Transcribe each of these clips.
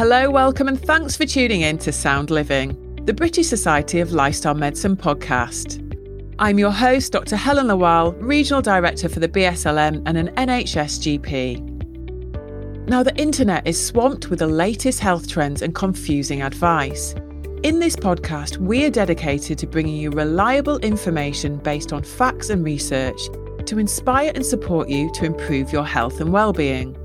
Hello, welcome, and thanks for tuning in to Sound Living, the British Society of Lifestyle Medicine podcast. I'm your host, Dr. Helen Lawal, Regional Director for the BSLM and an NHS GP. Now, the internet is swamped with the latest health trends and confusing advice. In this podcast, we are dedicated to bringing you reliable information based on facts and research to inspire and support you to improve your health and well-being.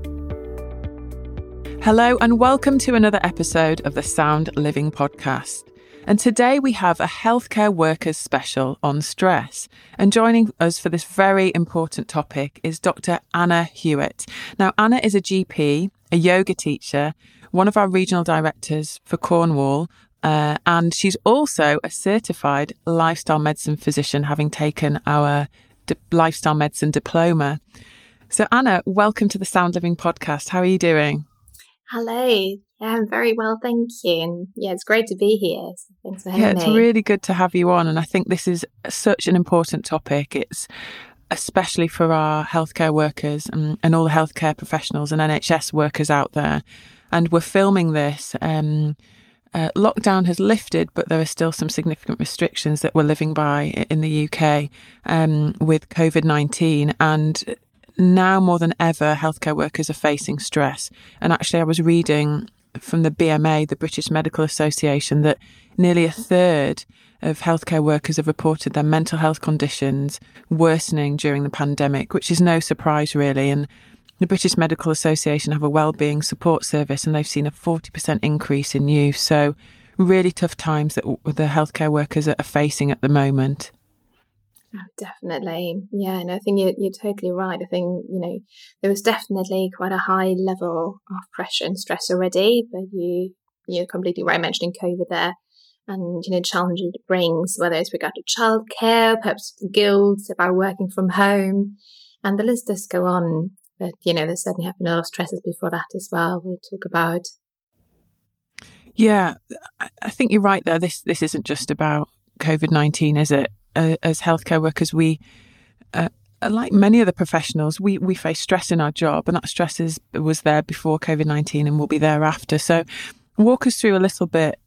Hello and welcome to another episode of the Sound Living podcast. And today we have a healthcare workers special on stress. And joining us for this very important topic is Dr. Anna Hewitt. Now, Anna is a GP, a yoga teacher, one of our regional directors for Cornwall, uh, and she's also a certified lifestyle medicine physician, having taken our di- lifestyle medicine diploma. So, Anna, welcome to the Sound Living podcast. How are you doing? Hello. Yeah, I'm very well, thank you. And yeah, it's great to be here. So thanks for having yeah, me. it's really good to have you on. And I think this is such an important topic. It's especially for our healthcare workers and, and all the healthcare professionals and NHS workers out there. And we're filming this. Um, uh, lockdown has lifted, but there are still some significant restrictions that we're living by in the UK um, with COVID 19. And now more than ever, healthcare workers are facing stress. And actually, I was reading from the BMA, the British Medical Association, that nearly a third of healthcare workers have reported their mental health conditions worsening during the pandemic, which is no surprise, really. And the British Medical Association have a wellbeing support service and they've seen a 40% increase in use. So, really tough times that the healthcare workers are facing at the moment. Definitely. Yeah, and I think you're, you're totally right. I think, you know, there was definitely quite a high level of pressure and stress already, but you, you're completely right mentioning COVID there and, you know, challenges it brings, whether it's regard to childcare, perhaps guilt about working from home, and the list does go on. But, you know, there's certainly have been a lot of stresses before that as well. We'll talk about. Yeah, I think you're right there. This this isn't just about COVID nineteen, is it? Uh, as healthcare workers, we, uh, like many other professionals, we we face stress in our job, and that stress is was there before COVID nineteen and will be there after. So, walk us through a little bit.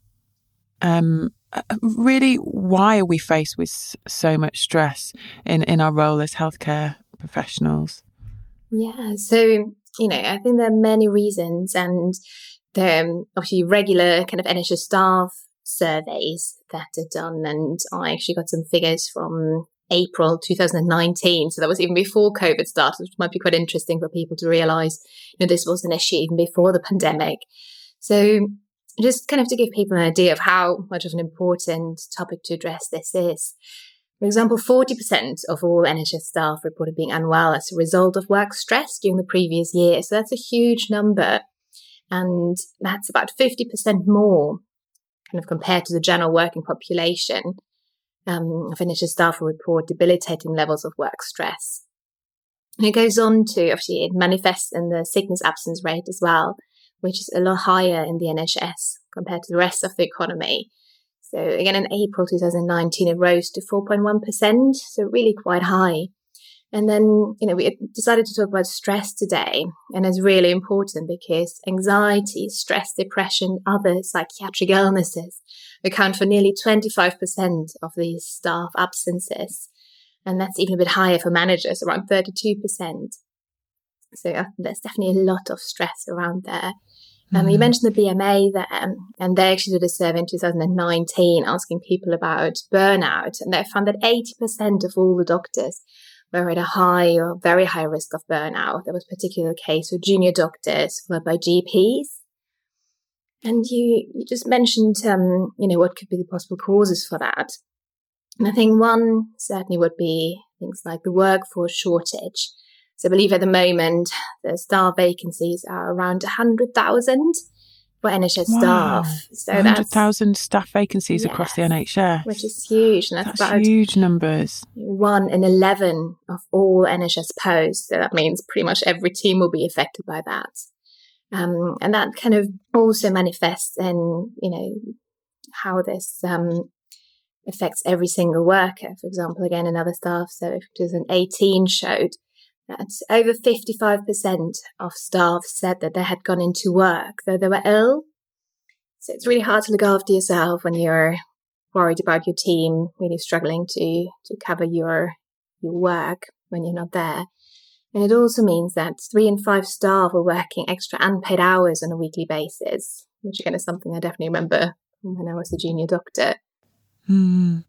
Um, uh, really, why are we faced with so much stress in in our role as healthcare professionals? Yeah, so you know, I think there are many reasons, and the um, obviously regular kind of NHS staff surveys that are done, and I actually got some figures from April 2019. So that was even before COVID started, which might be quite interesting for people to realize, you know, this was an issue even before the pandemic. So just kind of to give people an idea of how much of an important topic to address this is. For example, 40% of all NHS staff reported being unwell as a result of work stress during the previous year. So that's a huge number. And that's about 50% more kind of compared to the general working population um, staff report debilitating levels of work stress. And it goes on to, obviously, it manifests in the sickness absence rate as well, which is a lot higher in the NHS compared to the rest of the economy. So again, in April 2019, it rose to 4.1%, so really quite high. And then, you know, we decided to talk about stress today. And it's really important because anxiety, stress, depression, other psychiatric illnesses account for nearly 25% of these staff absences. And that's even a bit higher for managers, around 32%. So uh, there's definitely a lot of stress around there. Um, you mm-hmm. mentioned the BMA there, and they actually did a survey in 2019 asking people about burnout, and they found that 80% of all the doctors were at a high or very high risk of burnout. There was a particular case with junior doctors followed by GPs. And you, you just mentioned, um, you know, what could be the possible causes for that. And I think one certainly would be things like the workforce shortage. So I believe at the moment the staff vacancies are around 100,000 for NHS wow. staff. So 100,000 staff vacancies yes, across the NHS. Which is huge. And that's, that's about huge numbers. One in 11 of all NHS posts. So that means pretty much every team will be affected by that. Um, and that kind of also manifests in, you know, how this um, affects every single worker. For example, again, another staff survey 2018 showed over 55% of staff said that they had gone into work, though they were ill So it's really hard to look after yourself when you're worried about your team really struggling to to cover your your work when you're not there. And it also means that three in five staff are working extra unpaid hours on a weekly basis, which again is something I definitely remember when I was a junior doctor. Mm.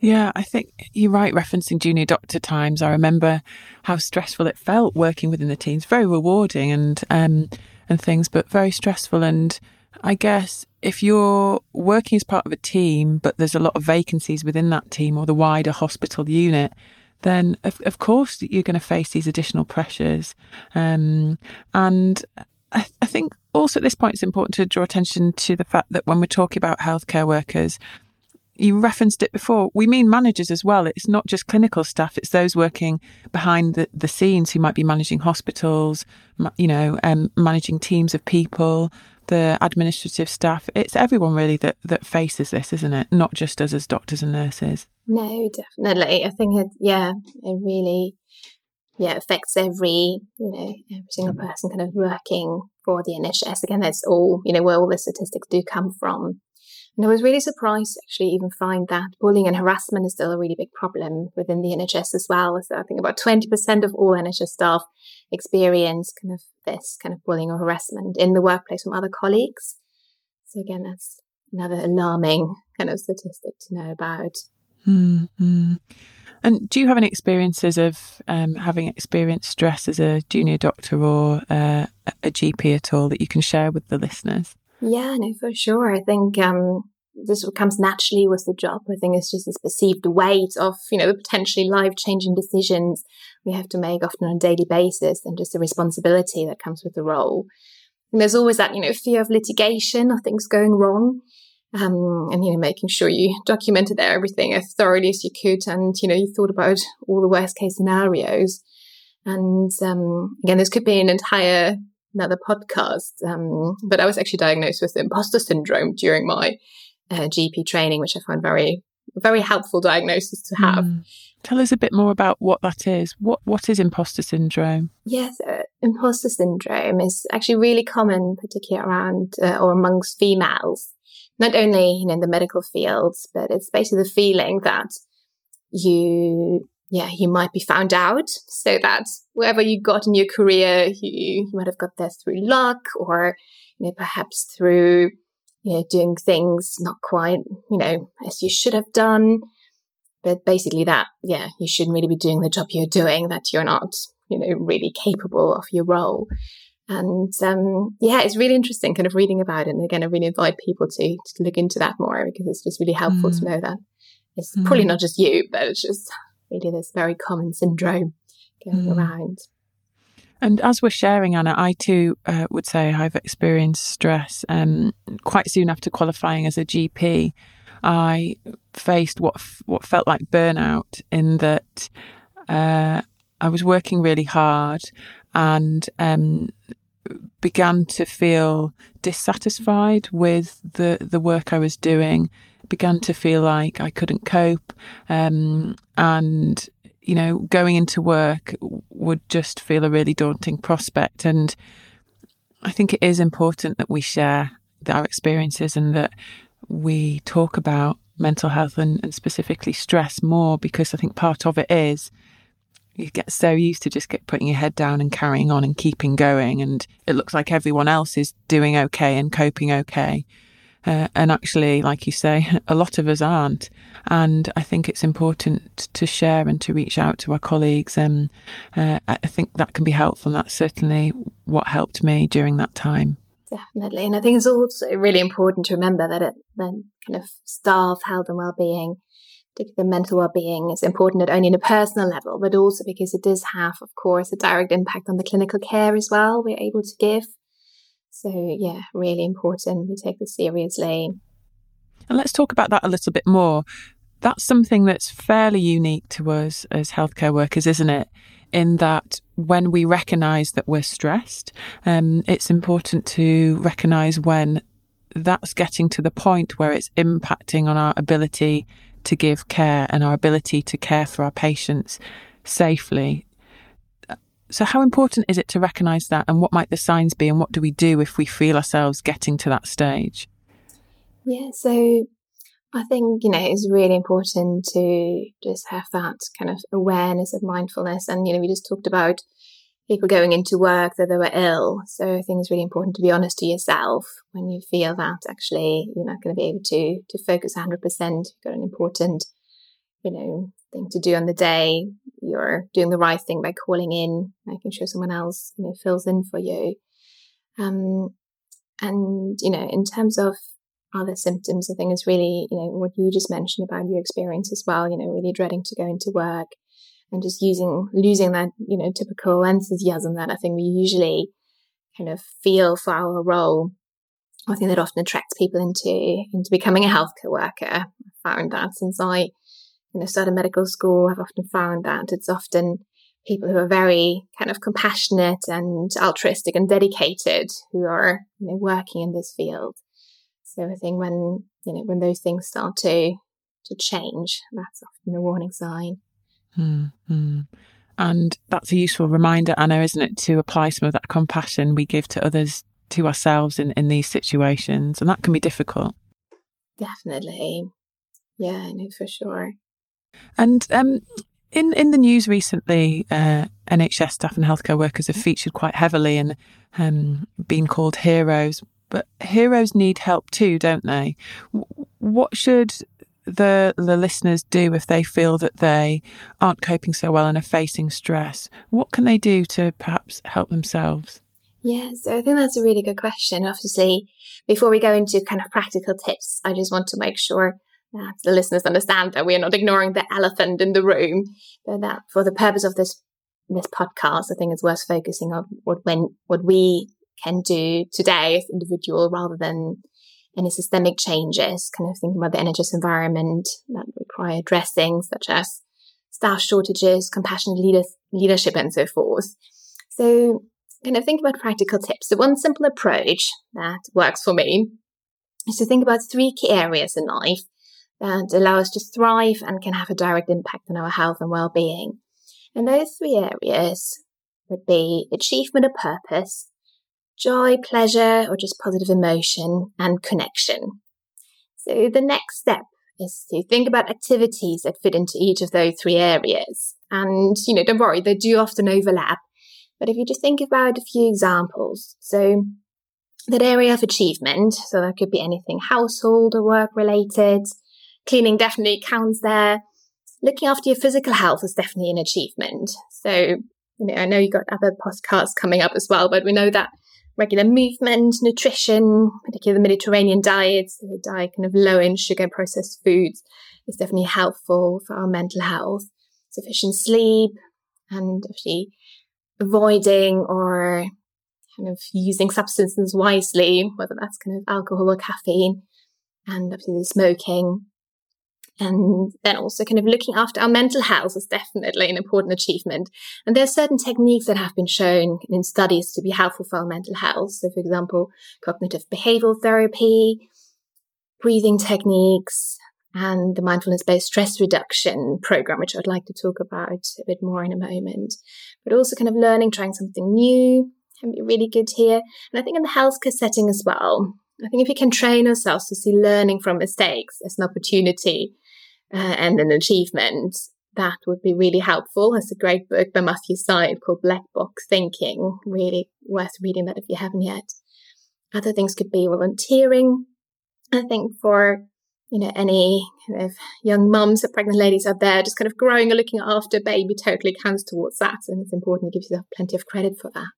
Yeah, I think you're right referencing junior doctor times. I remember how stressful it felt working within the teams. Very rewarding and um, and things, but very stressful. And I guess if you're working as part of a team, but there's a lot of vacancies within that team or the wider hospital unit, then of, of course you're going to face these additional pressures. Um, and I, I think also at this point it's important to draw attention to the fact that when we're talking about healthcare workers, you referenced it before. We mean managers as well. It's not just clinical staff. It's those working behind the, the scenes who might be managing hospitals, you know, um, managing teams of people, the administrative staff. It's everyone really that, that faces this, isn't it? Not just us as doctors and nurses. No, definitely. I think it, yeah, it really, yeah, affects every, you know, every single person kind of working for the NHS. Again, that's all, you know, where all the statistics do come from. And I was really surprised to actually even find that bullying and harassment is still a really big problem within the NHS as well. So I think about 20% of all NHS staff experience kind of this kind of bullying or harassment in the workplace from other colleagues. So again, that's another alarming kind of statistic to know about. Mm-hmm. And do you have any experiences of um, having experienced stress as a junior doctor or uh, a GP at all that you can share with the listeners? Yeah, no, for sure. I think um, this comes naturally with the job. I think it's just this perceived weight of, you know, the potentially life changing decisions we have to make often on a daily basis and just the responsibility that comes with the role. And there's always that, you know, fear of litigation or things going wrong. Um, and, you know, making sure you documented everything as thoroughly as you could. And, you know, you thought about all the worst case scenarios. And, um, again, this could be an entire another podcast. Um, but I was actually diagnosed with imposter syndrome during my uh, GP training, which I find very, very helpful diagnosis to have. Mm. Tell us a bit more about what that is. What what is imposter syndrome? Yes, uh, imposter syndrome is actually really common, particularly around uh, or amongst females. Not only you know, in the medical fields, but it's basically the feeling that you yeah, you might be found out so that wherever you got in your career, you, you might have got there through luck or, you know, perhaps through, you know, doing things not quite, you know, as you should have done. But basically that, yeah, you shouldn't really be doing the job you're doing, that you're not, you know, really capable of your role. And um, yeah, it's really interesting kind of reading about it. And again, I really invite people to, to look into that more because it's just really helpful mm. to know that it's mm. probably not just you, but it's just really this very common syndrome going mm. around. And as we're sharing, Anna, I too uh, would say I've experienced stress. Um, quite soon after qualifying as a GP, I faced what f- what felt like burnout in that uh, I was working really hard and um, began to feel dissatisfied with the the work I was doing began to feel like I couldn't cope. Um, and, you know, going into work would just feel a really daunting prospect. And I think it is important that we share our experiences and that we talk about mental health and, and specifically stress more because I think part of it is you get so used to just get putting your head down and carrying on and keeping going and it looks like everyone else is doing okay and coping okay uh, and actually, like you say, a lot of us aren't. And I think it's important to share and to reach out to our colleagues. And uh, I think that can be helpful. And that's certainly what helped me during that time. Definitely. And I think it's also really important to remember that it, then kind of staff health and well-being, particularly mental well-being, is important not only on a personal level, but also because it does have, of course, a direct impact on the clinical care as well we're able to give. So, yeah, really important. We take this seriously. And let's talk about that a little bit more. That's something that's fairly unique to us as healthcare workers, isn't it? In that when we recognize that we're stressed, um, it's important to recognize when that's getting to the point where it's impacting on our ability to give care and our ability to care for our patients safely so, how important is it to recognise that, and what might the signs be, and what do we do if we feel ourselves getting to that stage? Yeah, so I think, you know, it's really important to just have that kind of awareness of mindfulness. And, you know, we just talked about people going into work that they were ill. So I think it's really important to be honest to yourself when you feel that actually you're not going to be able to, to focus 100%. You've got an important, you know, thing to do on the day. You're doing the right thing by calling in, making sure someone else, you know, fills in for you. Um, and, you know, in terms of other symptoms, I think is really, you know, what you just mentioned about your experience as well, you know, really dreading to go into work and just using, losing that, you know, typical enthusiasm that I think we usually kind of feel for our role. I think that often attracts people into, into becoming a healthcare worker. I found that since I, you know, started medical school, I've often found that it's often people who are very kind of compassionate and altruistic and dedicated who are, you know, working in this field. So I think when, you know, when those things start to, to change, that's often a warning sign. Mm-hmm. And that's a useful reminder, Anna, isn't it, to apply some of that compassion we give to others to ourselves in, in these situations. And that can be difficult. Definitely. Yeah, no, for sure. And um, in in the news recently, uh, NHS staff and healthcare workers have featured quite heavily and um, been called heroes but heroes need help too, don't they? What should the the listeners do if they feel that they aren't coping so well and are facing stress? What can they do to perhaps help themselves? Yeah, so I think that's a really good question. Obviously, before we go into kind of practical tips, I just want to make sure that the listeners understand that we are not ignoring the elephant in the room, but that for the purpose of this this podcast, I think it's worth focusing on what when what we can do today as individual rather than any systemic changes, kind of thinking about the NHS environment that require addressing, such as staff shortages, compassionate leader- leadership, and so forth. So, kind of think about practical tips. So, one simple approach that works for me is to think about three key areas in life that allow us to thrive and can have a direct impact on our health and well being. And those three areas would be achievement of purpose, joy, pleasure, or just positive emotion and connection. So the next step is to think about activities that fit into each of those three areas. And, you know, don't worry, they do often overlap. But if you just think about a few examples, so that area of achievement, so that could be anything household or work related, cleaning definitely counts there. Looking after your physical health is definitely an achievement. So, you know, I know you've got other podcasts coming up as well, but we know that regular movement, nutrition, particularly the Mediterranean diet, so a diet kind of low in sugar processed foods is definitely helpful for our mental health. Sufficient sleep and actually avoiding or kind of using substances wisely, whether that's kind of alcohol or caffeine, and obviously the smoking and then also kind of looking after our mental health is definitely an important achievement. And there are certain techniques that have been shown in studies to be helpful for our mental health. So, for example, cognitive behavioral therapy, breathing techniques, and the mindfulness based stress reduction program, which I'd like to talk about a bit more in a moment. But also kind of learning, trying something new can be really good here. And I think in the healthcare setting as well, I think if we can train ourselves to see learning from mistakes as an opportunity uh, and an achievement, that would be really helpful. There's a great book by Matthew Syed called Black Box Thinking. Really worth reading that if you haven't yet. Other things could be volunteering. I think for you know any kind of young mums or pregnant ladies out there, just kind of growing or looking after a baby totally counts towards that, and it's important to give yourself plenty of credit for that.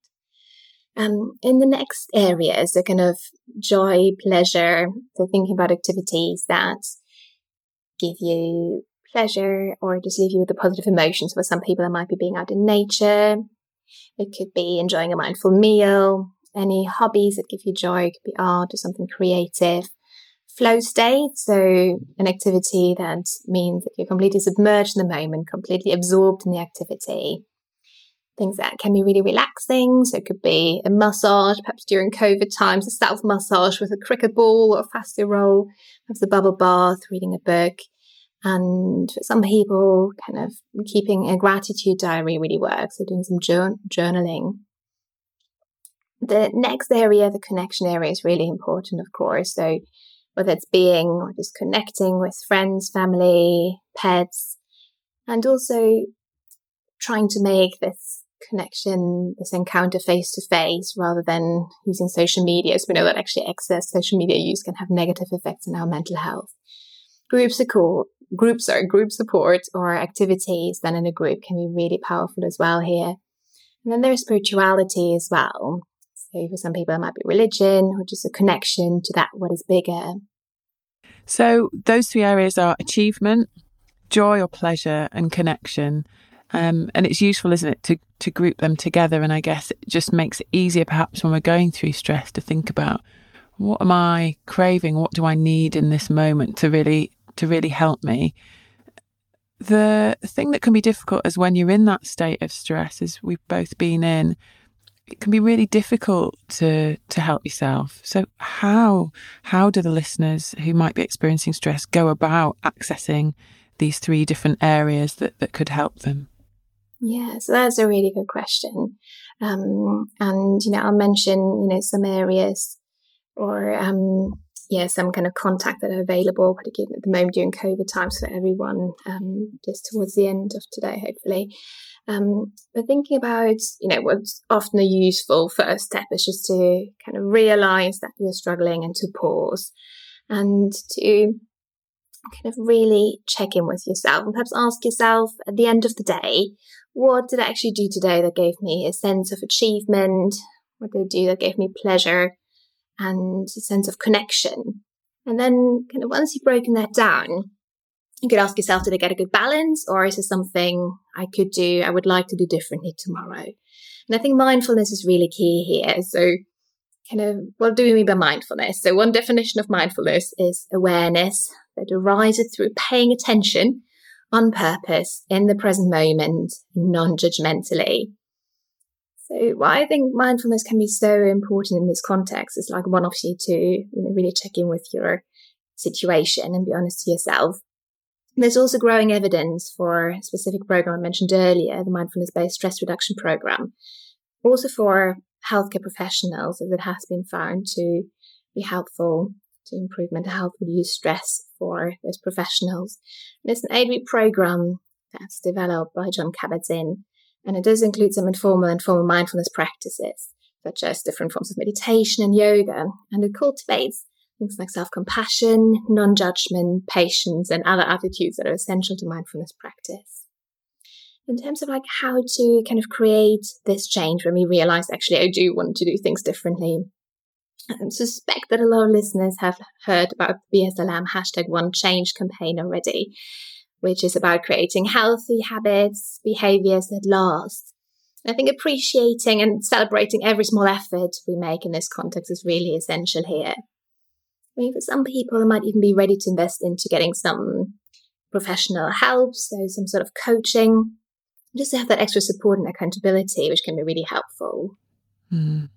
Um, in the next areas, a kind of joy, pleasure, so thinking about activities that give you pleasure or just leave you with the positive emotions. For some people, it might be being out in nature. It could be enjoying a mindful meal, any hobbies that give you joy. It could be art or something creative. Flow state, so an activity that means that you're completely submerged in the moment, completely absorbed in the activity. Things that can be really relaxing. So it could be a massage, perhaps during COVID times, a self massage with a cricket ball or a fascia roll, perhaps a bubble bath, reading a book. And for some people, kind of keeping a gratitude diary really works. So doing some journaling. The next area, the connection area, is really important, of course. So whether it's being or just connecting with friends, family, pets, and also trying to make this connection, this encounter face to face rather than using social media. As we know that actually excess social media use can have negative effects on our mental health. Group support, groups are group support or activities done in a group can be really powerful as well here. And then there's spirituality as well. So for some people, it might be religion or just a connection to that what is bigger. So those three areas are achievement, joy or pleasure, and connection. Um, and it's useful, isn't it, to, to group them together. And I guess it just makes it easier, perhaps, when we're going through stress to think about what am I craving? What do I need in this moment to really to really help me? The thing that can be difficult is when you're in that state of stress, as we've both been in, it can be really difficult to to help yourself. So how how do the listeners who might be experiencing stress go about accessing these three different areas that, that could help them? Yeah, so that's a really good question. Um, and, you know, I'll mention, you know, some areas or, um, yeah, some kind of contact that are available, particularly at the moment during COVID times for everyone, um, just towards the end of today, hopefully. Um, but thinking about, you know, what's often a useful first step is just to kind of realize that you're struggling and to pause and to kind of really check in with yourself and perhaps ask yourself at the end of the day, what did I actually do today that gave me a sense of achievement? What did I do that gave me pleasure and a sense of connection? And then kind of once you've broken that down, you could ask yourself, did I get a good balance or is there something I could do, I would like to do differently tomorrow? And I think mindfulness is really key here. So kind of what do we mean by mindfulness? So one definition of mindfulness is awareness that arises through paying attention on purpose in the present moment, non-judgmentally. So why I think mindfulness can be so important in this context is like one option to you know, really check in with your situation and be honest to yourself. There's also growing evidence for a specific program I mentioned earlier, the mindfulness based stress reduction program. Also for healthcare professionals, as it has been found to be helpful to improve mental health, reduce stress for those professionals. And it's an eight week program that's developed by Jon Kabat-Zinn, and it does include some informal and formal mindfulness practices, such as different forms of meditation and yoga, and it cultivates things like self-compassion, non-judgment, patience, and other attitudes that are essential to mindfulness practice in terms of like how to kind of create this change when we realize actually I do want to do things differently. I suspect that a lot of listeners have heard about BSLM hashtag one change campaign already, which is about creating healthy habits, behaviors that last. I think appreciating and celebrating every small effort we make in this context is really essential here. I mean, for some people, they might even be ready to invest into getting some professional help, so some sort of coaching, just to have that extra support and accountability, which can be really helpful. Mm.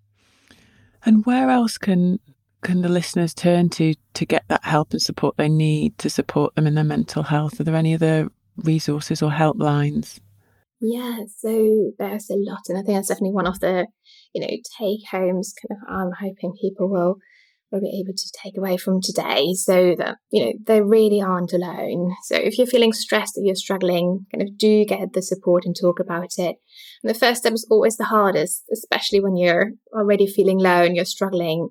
And where else can can the listeners turn to to get that help and support they need to support them in their mental health? Are there any other resources or helplines? Yeah, so there's a lot, and I think that's definitely one of the you know take homes. Kind of, I'm hoping people will will be able to take away from today so that, you know, they really aren't alone. So if you're feeling stressed that you're struggling, kind of do get the support and talk about it. And the first step is always the hardest, especially when you're already feeling low and you're struggling.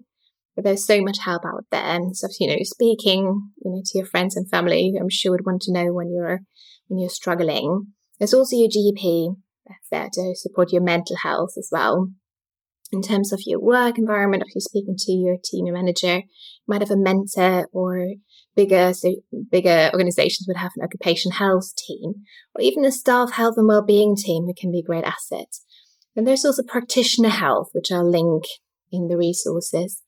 But there's so much help out there. And so, you know, speaking, you know, to your friends and family, I'm sure would want to know when you're, when you're struggling. There's also your GP that's there to support your mental health as well in terms of your work environment, if you're speaking to your team, your manager, you might have a mentor or bigger, so bigger organizations would have an occupation health team or even a staff health and well-being team who can be a great asset. And there's also practitioner health, which I'll link in the resources,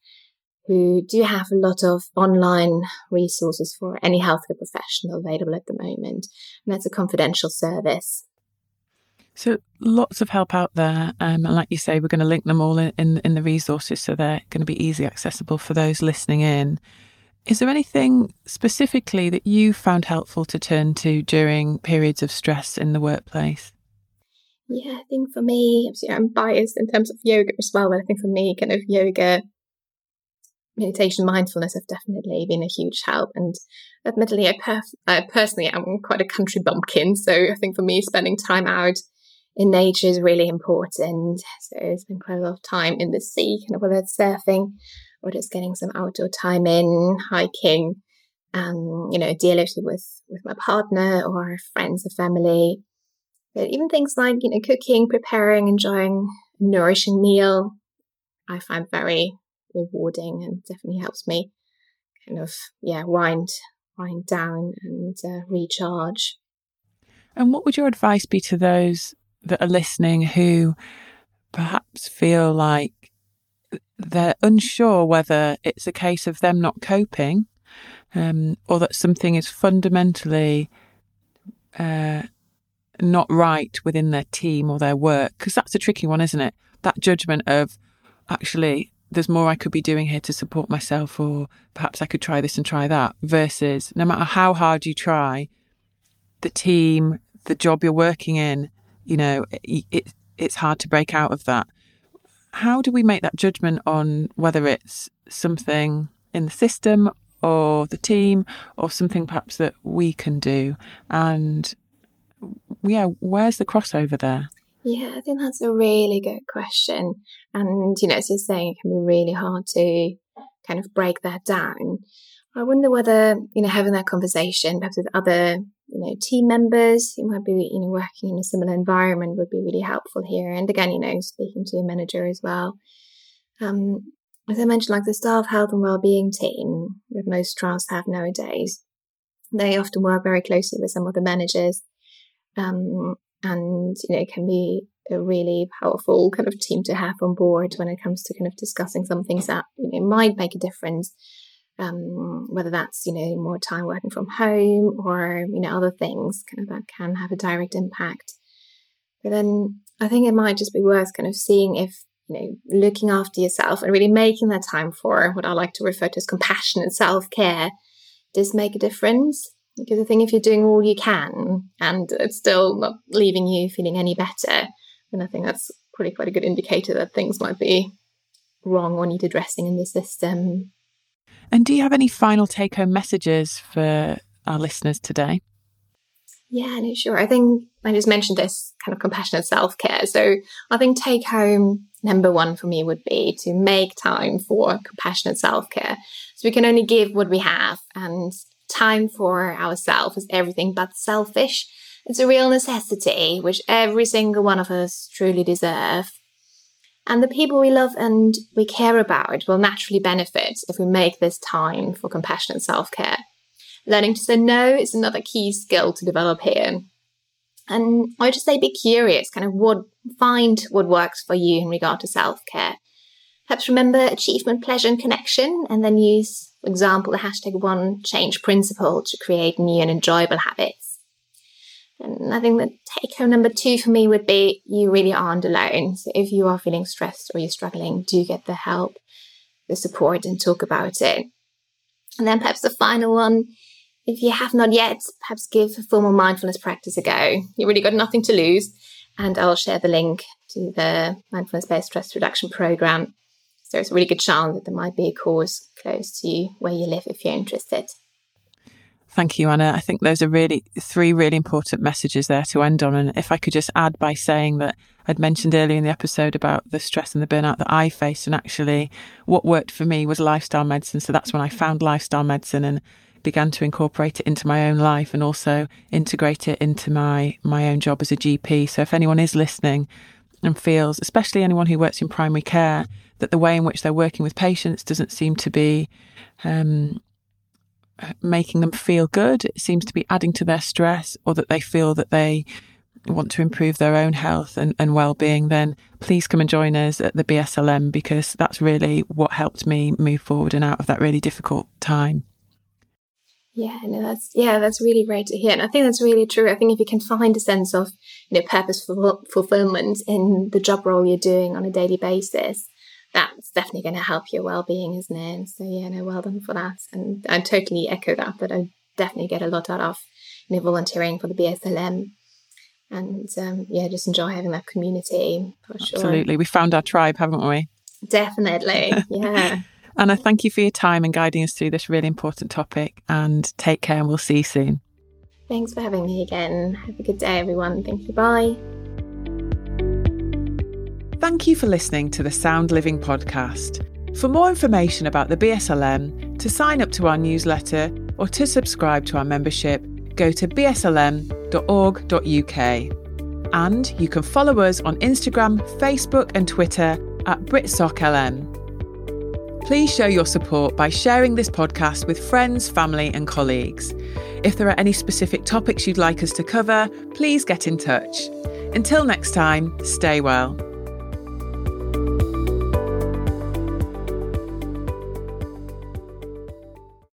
who do have a lot of online resources for any healthcare professional available at the moment. And that's a confidential service. So lots of help out there, um, and like you say, we're going to link them all in, in, in the resources, so they're going to be easy accessible for those listening in. Is there anything specifically that you found helpful to turn to during periods of stress in the workplace? Yeah, I think for me, I'm biased in terms of yoga as well, but I think for me, kind of yoga meditation, mindfulness have definitely been a huge help. And admittedly, I, perf- I personally am quite a country bumpkin. So I think for me, spending time out in nature is really important. So I spend quite a lot of time in the sea, kind of whether it's surfing or just getting some outdoor time in, hiking, um, you know, dealing with, with my partner or friends or family. But even things like, you know, cooking, preparing, enjoying a nourishing meal, I find very rewarding and definitely helps me kind of, yeah, wind, wind down and uh, recharge. And what would your advice be to those that are listening who perhaps feel like they're unsure whether it's a case of them not coping um, or that something is fundamentally uh, not right within their team or their work? Because that's a tricky one, isn't it? That judgment of actually, there's more I could be doing here to support myself, or perhaps I could try this and try that, versus no matter how hard you try, the team, the job you're working in, you know, it, it's hard to break out of that. How do we make that judgment on whether it's something in the system or the team or something perhaps that we can do? And yeah, where's the crossover there? Yeah, I think that's a really good question. And, you know, as you're saying, it can be really hard to kind of break that down. I wonder whether, you know, having that conversation perhaps with other you know, team members who might be, you know, working in a similar environment would be really helpful here. And again, you know, speaking to your manager as well. Um, as I mentioned, like the staff health and well-being team that most trusts have nowadays, they often work very closely with some of the managers, um, and you know, can be a really powerful kind of team to have on board when it comes to kind of discussing some things that you know might make a difference um, whether that's you know more time working from home or you know other things kind of that can have a direct impact. But then i think it might just be worth kind of seeing if you know looking after yourself and really making that time for what i like to refer to as compassionate self-care does make a difference. Because i think if you're doing all you can and it's still not leaving you feeling any better then i think that's probably quite a good indicator that things might be wrong or need addressing in the system and do you have any final take home messages for our listeners today? Yeah, no, sure. I think I just mentioned this kind of compassionate self care. So I think take home number one for me would be to make time for compassionate self care. So we can only give what we have, and time for ourselves is everything but selfish. It's a real necessity, which every single one of us truly deserve. And the people we love and we care about will naturally benefit if we make this time for compassionate self care. Learning to say no is another key skill to develop here. And I would just say be curious, kind of what find what works for you in regard to self care. Perhaps remember achievement, pleasure, and connection, and then use, for example, the hashtag one change principle to create new and enjoyable habits. And I think the take home number two for me would be you really aren't alone. So if you are feeling stressed or you're struggling, do get the help, the support, and talk about it. And then perhaps the final one, if you have not yet, perhaps give a formal mindfulness practice a go. You really got nothing to lose. And I'll share the link to the mindfulness based stress reduction program. So it's a really good chance that there might be a course close to you where you live if you're interested. Thank you, Anna. I think those are really three really important messages there to end on. And if I could just add by saying that I'd mentioned earlier in the episode about the stress and the burnout that I faced, and actually what worked for me was lifestyle medicine. So that's when I found lifestyle medicine and began to incorporate it into my own life and also integrate it into my my own job as a GP. So if anyone is listening and feels, especially anyone who works in primary care, that the way in which they're working with patients doesn't seem to be um, making them feel good. It seems to be adding to their stress or that they feel that they want to improve their own health and, and well-being, then please come and join us at the BSLM because that's really what helped me move forward and out of that really difficult time. Yeah, no, that's yeah, that's really great to hear, and I think that's really true. I think if you can find a sense of you know purposeful fulfillment in the job role you're doing on a daily basis, that's definitely going to help your well-being, isn't it? So yeah, no, well done for that. And I totally echo that. That I definitely get a lot out of you know volunteering for the BSLM, and um, yeah, just enjoy having that community for sure. Absolutely, we found our tribe, haven't we? Definitely, yeah. Anna, thank you for your time and guiding us through this really important topic. And take care, and we'll see you soon. Thanks for having me again. Have a good day, everyone. Thank you. Bye. Thank you for listening to the Sound Living podcast. For more information about the BSLM, to sign up to our newsletter, or to subscribe to our membership, go to bslm.org.uk. And you can follow us on Instagram, Facebook, and Twitter at BritSocLM. Please show your support by sharing this podcast with friends, family, and colleagues. If there are any specific topics you'd like us to cover, please get in touch. Until next time, stay well.